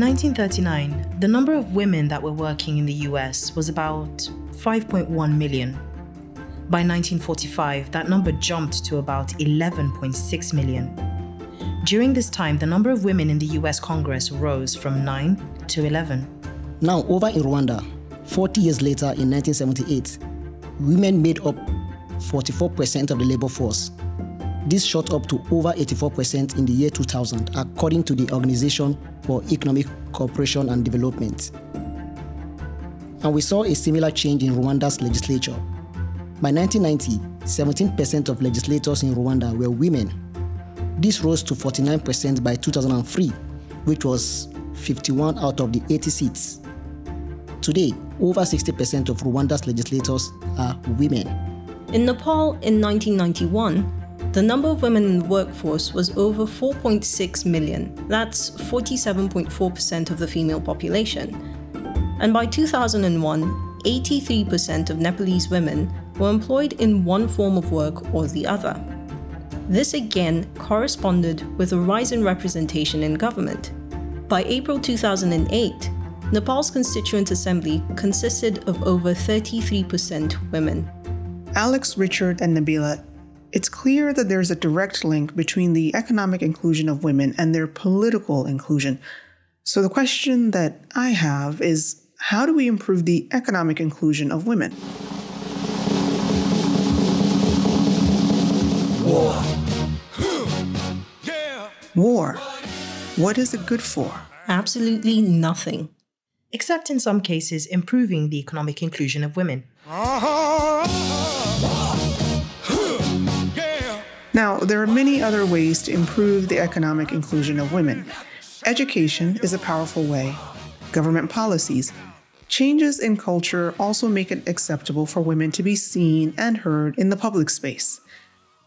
In 1939, the number of women that were working in the US was about 5.1 million. By 1945, that number jumped to about 11.6 million. During this time, the number of women in the US Congress rose from 9 to 11. Now, over in Rwanda, 40 years later in 1978, women made up 44% of the labor force. This shot up to over 84% in the year 2000, according to the Organization for Economic Cooperation and Development. And we saw a similar change in Rwanda's legislature. By 1990, 17% of legislators in Rwanda were women. This rose to 49% by 2003, which was 51 out of the 80 seats. Today, over 60% of Rwanda's legislators are women. In Nepal in 1991, the number of women in the workforce was over 4.6 million. That's 47.4% of the female population. And by 2001, 83% of Nepalese women were employed in one form of work or the other. This again corresponded with a rise in representation in government. By April 2008, Nepal's Constituent Assembly consisted of over 33% women. Alex, Richard, and Nabilah, it's clear that there's a direct link between the economic inclusion of women and their political inclusion. So the question that I have is how do we improve the economic inclusion of women? War. War. What is it good for? Absolutely nothing. Except in some cases, improving the economic inclusion of women. Uh-huh. Now, there are many other ways to improve the economic inclusion of women. Education is a powerful way. Government policies. Changes in culture also make it acceptable for women to be seen and heard in the public space.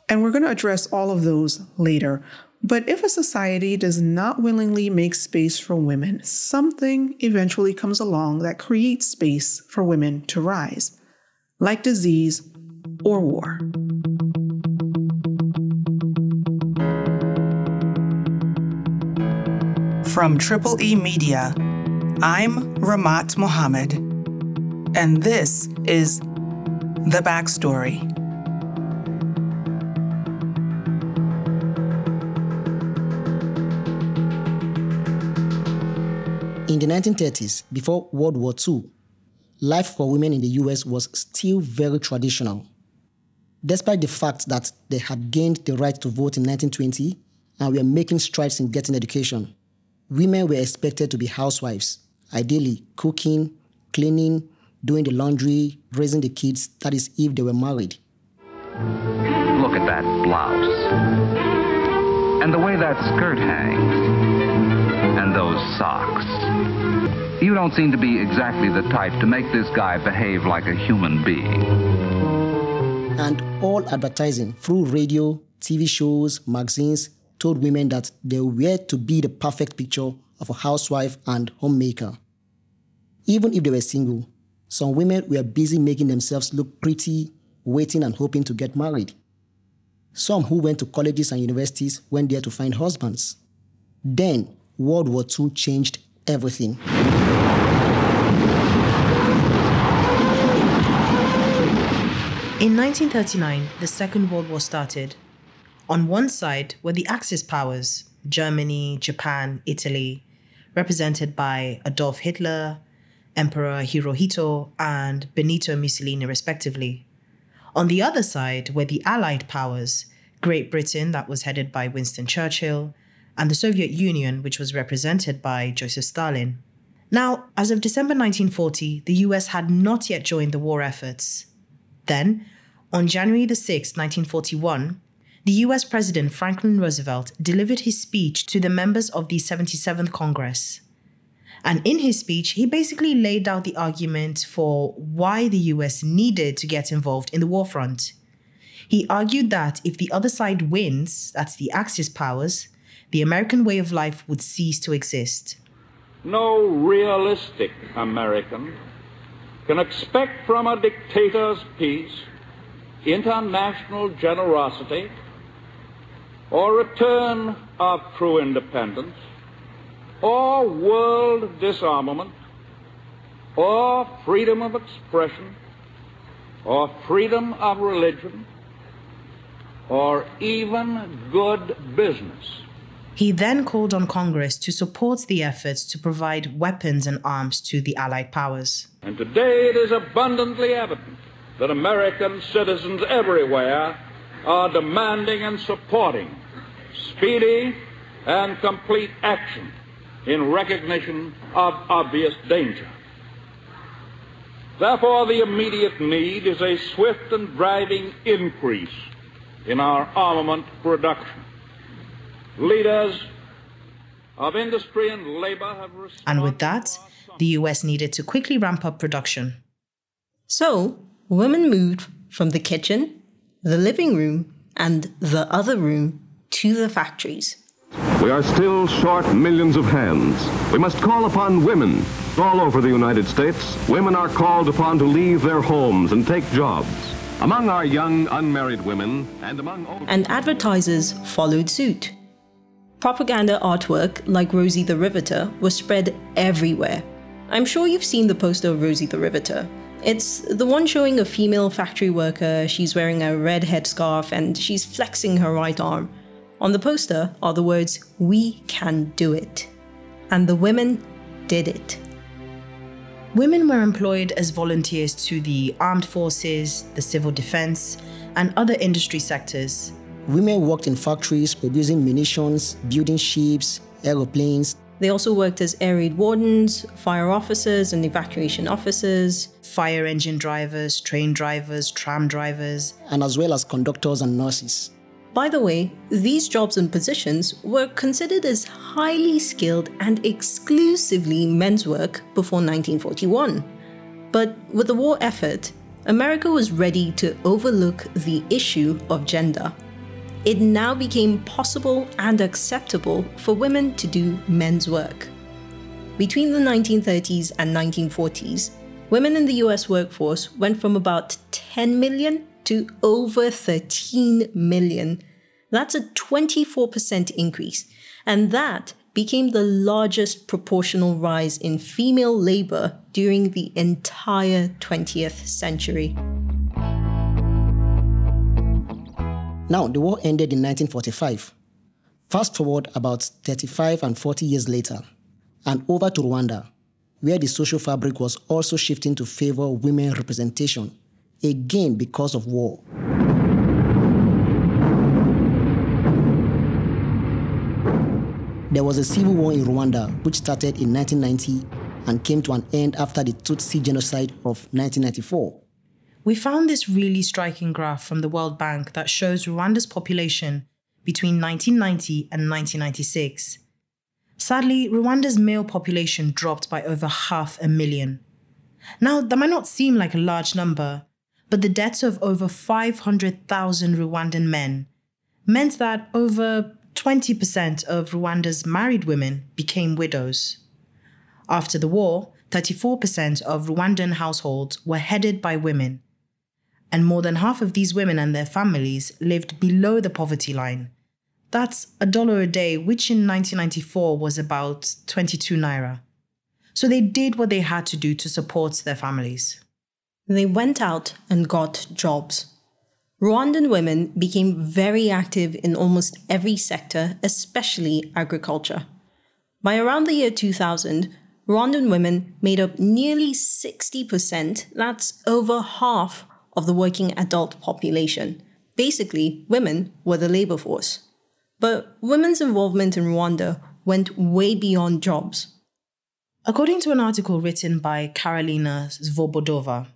And we're going to address all of those later. But if a society does not willingly make space for women, something eventually comes along that creates space for women to rise, like disease or war. From Triple E Media, I'm Rahmat Muhammad, and this is The Backstory. In the 1930s, before World War II, life for women in the US was still very traditional. Despite the fact that they had gained the right to vote in 1920 and were making strides in getting education, women were expected to be housewives, ideally cooking, cleaning, doing the laundry, raising the kids, that is, if they were married. Look at that blouse. And the way that skirt hangs. And those socks. You don't seem to be exactly the type to make this guy behave like a human being. And all advertising through radio, TV shows, magazines told women that they were to be the perfect picture of a housewife and homemaker. Even if they were single, some women were busy making themselves look pretty, waiting and hoping to get married. Some who went to colleges and universities went there to find husbands. Then, World War II changed everything. In 1939, the Second World War started. On one side were the Axis powers Germany, Japan, Italy, represented by Adolf Hitler, Emperor Hirohito, and Benito Mussolini, respectively. On the other side were the Allied powers Great Britain, that was headed by Winston Churchill, and the Soviet Union, which was represented by Joseph Stalin. Now, as of December 1940, the US had not yet joined the war efforts. Then, on January 6, 1941, the US President Franklin Roosevelt delivered his speech to the members of the 77th Congress. And in his speech, he basically laid out the argument for why the US needed to get involved in the war front. He argued that if the other side wins, that's the Axis powers, the American way of life would cease to exist. No realistic American can expect from a dictator's peace international generosity or return of true independence or world disarmament or freedom of expression or freedom of religion or even good business. He then called on Congress to support the efforts to provide weapons and arms to the Allied powers. And today it is abundantly evident that American citizens everywhere are demanding and supporting speedy and complete action in recognition of obvious danger. Therefore, the immediate need is a swift and driving increase in our armament production. Leaders of industry and labor have responded. And with that, the US needed to quickly ramp up production. So, women moved from the kitchen, the living room, and the other room to the factories. We are still short millions of hands. We must call upon women. All over the United States, women are called upon to leave their homes and take jobs. Among our young unmarried women and among old... And advertisers followed suit. Propaganda artwork like Rosie the Riveter was spread everywhere. I'm sure you've seen the poster of Rosie the Riveter. It's the one showing a female factory worker, she's wearing a red headscarf and she's flexing her right arm. On the poster are the words, We can do it. And the women did it. Women were employed as volunteers to the armed forces, the civil defense, and other industry sectors. Women worked in factories producing munitions, building ships, aeroplanes. They also worked as air raid wardens, fire officers, and evacuation officers, fire engine drivers, train drivers, tram drivers, and as well as conductors and nurses. By the way, these jobs and positions were considered as highly skilled and exclusively men's work before 1941. But with the war effort, America was ready to overlook the issue of gender. It now became possible and acceptable for women to do men's work. Between the 1930s and 1940s, women in the US workforce went from about 10 million to over 13 million. That's a 24% increase, and that became the largest proportional rise in female labor during the entire 20th century. Now, the war ended in 1945. Fast forward about 35 and 40 years later, and over to Rwanda, where the social fabric was also shifting to favor women representation again because of war. There was a civil war in Rwanda which started in 1990 and came to an end after the Tutsi genocide of 1994. We found this really striking graph from the World Bank that shows Rwanda's population between 1990 and 1996. Sadly, Rwanda's male population dropped by over half a million. Now, that might not seem like a large number, but the deaths of over 500,000 Rwandan men meant that over 20% of Rwanda's married women became widows. After the war, 34% of Rwandan households were headed by women, and more than half of these women and their families lived below the poverty line. That's a dollar a day, which in 1994 was about 22 naira. So they did what they had to do to support their families. They went out and got jobs. Rwandan women became very active in almost every sector, especially agriculture. By around the year 2000, Rwandan women made up nearly 60%, that's over half of the working adult population. Basically, women were the labor force. But women's involvement in Rwanda went way beyond jobs. According to an article written by Karolina Svobodova,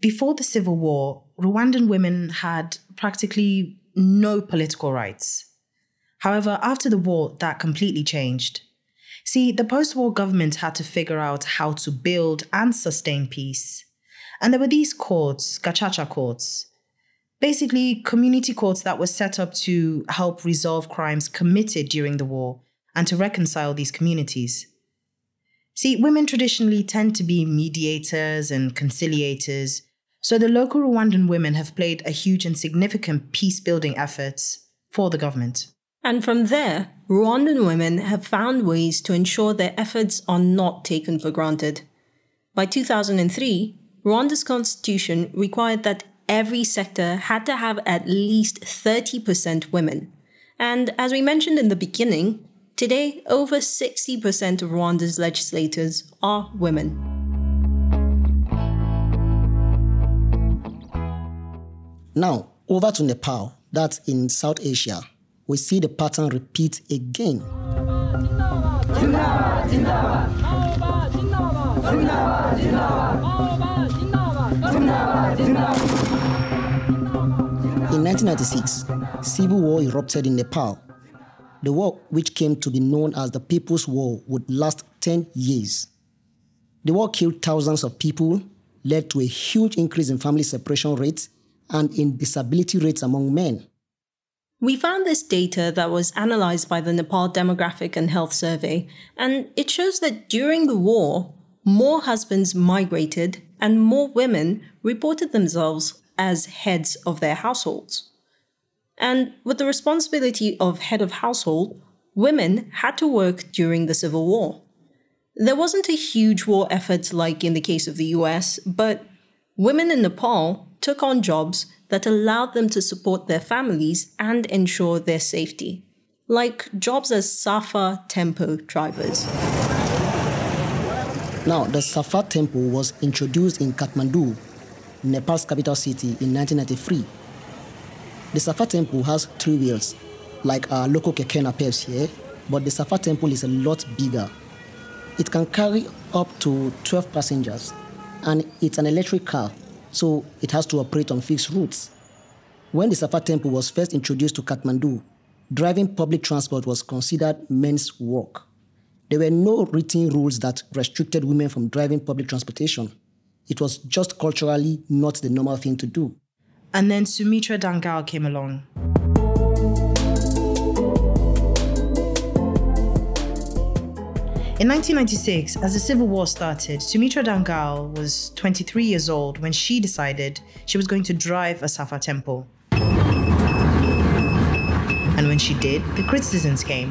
before the civil war, Rwandan women had practically no political rights. However, after the war, that completely changed. See, the post war government had to figure out how to build and sustain peace. And there were these courts, Gacaca courts, basically community courts that were set up to help resolve crimes committed during the war and to reconcile these communities. See, women traditionally tend to be mediators and conciliators, so the local Rwandan women have played a huge and significant peace building efforts for the government. And from there, Rwandan women have found ways to ensure their efforts are not taken for granted. By 2003, Rwanda's constitution required that every sector had to have at least 30% women. And as we mentioned in the beginning, today over 60% of Rwanda's legislators are women. Now, over to Nepal, that's in South Asia we see the pattern repeat again. In 1996, civil war erupted in Nepal. The war, which came to be known as the People's War, would last 10 years. The war killed thousands of people, led to a huge increase in family separation rates and in disability rates among men. We found this data that was analyzed by the Nepal Demographic and Health Survey, and it shows that during the war, more husbands migrated and more women reported themselves as heads of their households. And with the responsibility of head of household, women had to work during the Civil War. There wasn't a huge war effort like in the case of the US, but women in Nepal took on jobs that allowed them to support their families and ensure their safety, like jobs as Safa Tempo drivers. Now, the Safa Tempo was introduced in Kathmandu, Nepal's capital city, in 1993. The Safa Tempo has three wheels, like our local keke NAPEPs here, but the Safa Tempo is a lot bigger. It can carry up to 12 passengers, and it's an electric car so it has to operate on fixed routes. When the Safa Tempo was first introduced to Kathmandu, driving public transport was considered men's work. There were no written rules that restricted women from driving public transportation. It was just culturally not the normal thing to do. And then Sumitra Dangal came along. In 1996, as the Civil War started, Sumitra Dangal was 23 years old when she decided she was going to drive a Safa Tempo. And when she did, the criticisms came.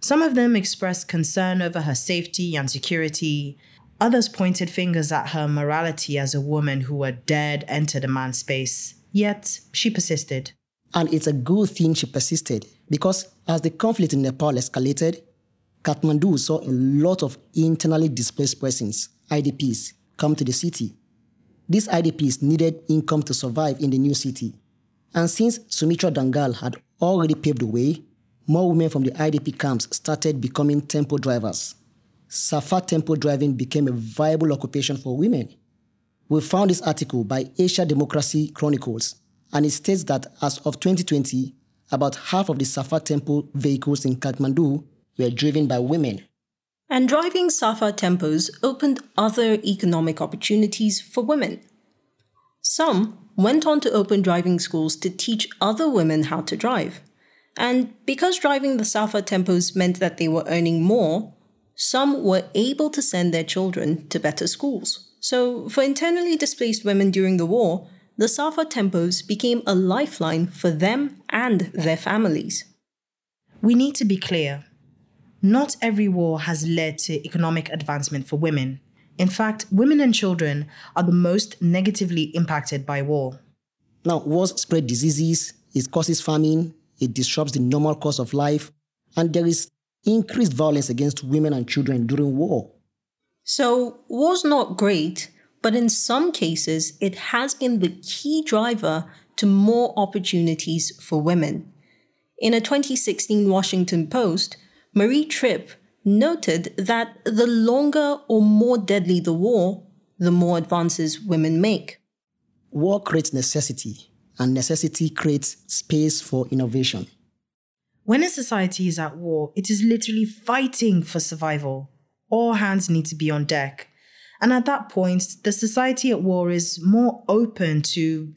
Some of them expressed concern over her safety and security. Others pointed fingers at her morality as a woman who had dared enter the man's space. Yet, she persisted. And it's a good thing she persisted because as the conflict in Nepal escalated, Kathmandu saw a lot of internally displaced persons, IDPs, come to the city. These IDPs needed income to survive in the new city. And since Sumitra Dangal had already paved the way, more women from the IDP camps started becoming tempo drivers. Safa tempo driving became a viable occupation for women. We found this article by Asia Democracy Chronicles, and it states that as of 2020, about half of the Safa tempo vehicles in Kathmandu were driven by women. And driving Safa tempos opened other economic opportunities for women. Some went on to open driving schools to teach other women how to drive. And because driving the Safa tempos meant that they were earning more, some were able to send their children to better schools. So, for internally displaced women during the war, the Safa tempos became a lifeline for them and their families. We need to be clear not every war has led to economic advancement for women. In fact, women and children are the most negatively impacted by war. Now, wars spread diseases, it causes famine, it disrupts the normal course of life, and there is increased violence against women and children during war. So, war's not great, but in some cases, it has been the key driver to more opportunities for women. In a 2016 Washington Post, Mari Tripp noted that the longer or more deadly the war, the more advances women make. War creates necessity, and necessity creates space for innovation. When a society is at war, it is literally fighting for survival. All hands need to be on deck. And at that point, the society at war is more open to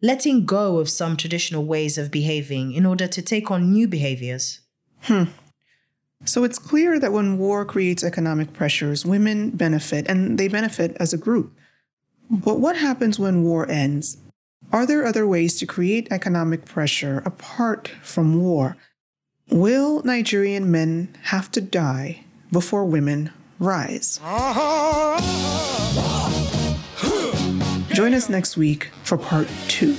letting go of some traditional ways of behaving in order to take on new behaviors. Hmm. So it's clear that when war creates economic pressures, women benefit, and they benefit as a group. But what happens when war ends? Are there other ways to create economic pressure apart from war? Will Nigerian men have to die before women rise? Join us next week for part two.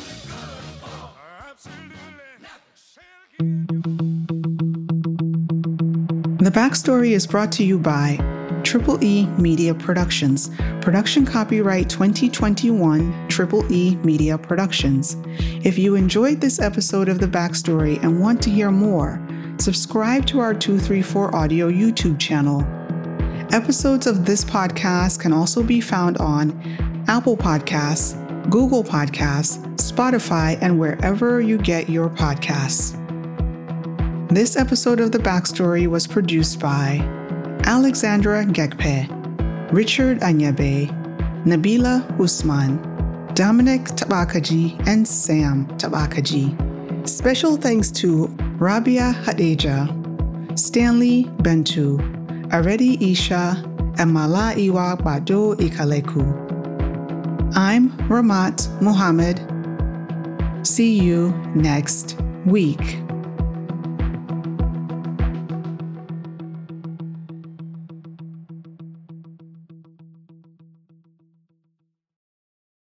The backstory is brought to you by Triple E Media Productions. Production copyright 2021 Triple E Media Productions. If you enjoyed this episode of The Backstory and want to hear more, subscribe to our 234 Audio YouTube channel. Episodes of this podcast can also be found on Apple Podcasts, Google Podcasts, Spotify, and wherever you get your podcasts. This episode of The Backstory was produced by Alexandra Gekpe, Richard Anyebe, Nabilah Usman, Dominic Tabakaji, and Sam Tabakaji. Special thanks to Rabia Hadejia, Stanley Bentu, Aredi Isha, and Mala Iwa Gbado Ikaleku. I'm Rahmat Muhammad. See you next week.